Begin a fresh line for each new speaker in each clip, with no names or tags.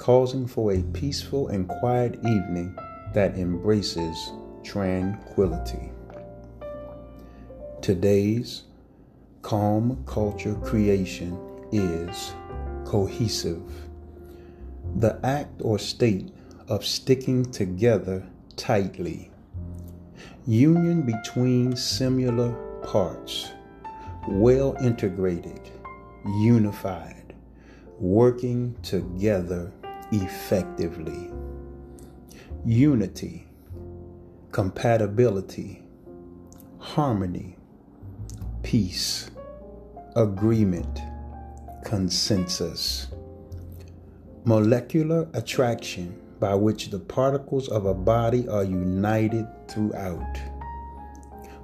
causing for a peaceful and quiet evening that embraces tranquility. Today's calm culture creation is cohesive, the act or state of sticking together tightly, union between similar parts, well integrated unified, working together effectively. Unity, compatibility, harmony, peace, agreement, consensus. Molecular attraction by which the particles of a body are united throughout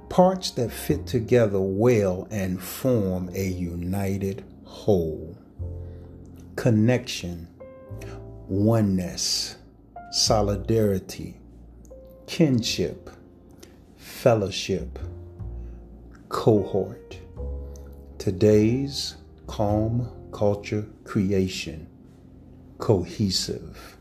parts that fit together well and form a united whole. Connection, oneness, solidarity, kinship, fellowship, cohort. Today's calm culture creation, cohesive.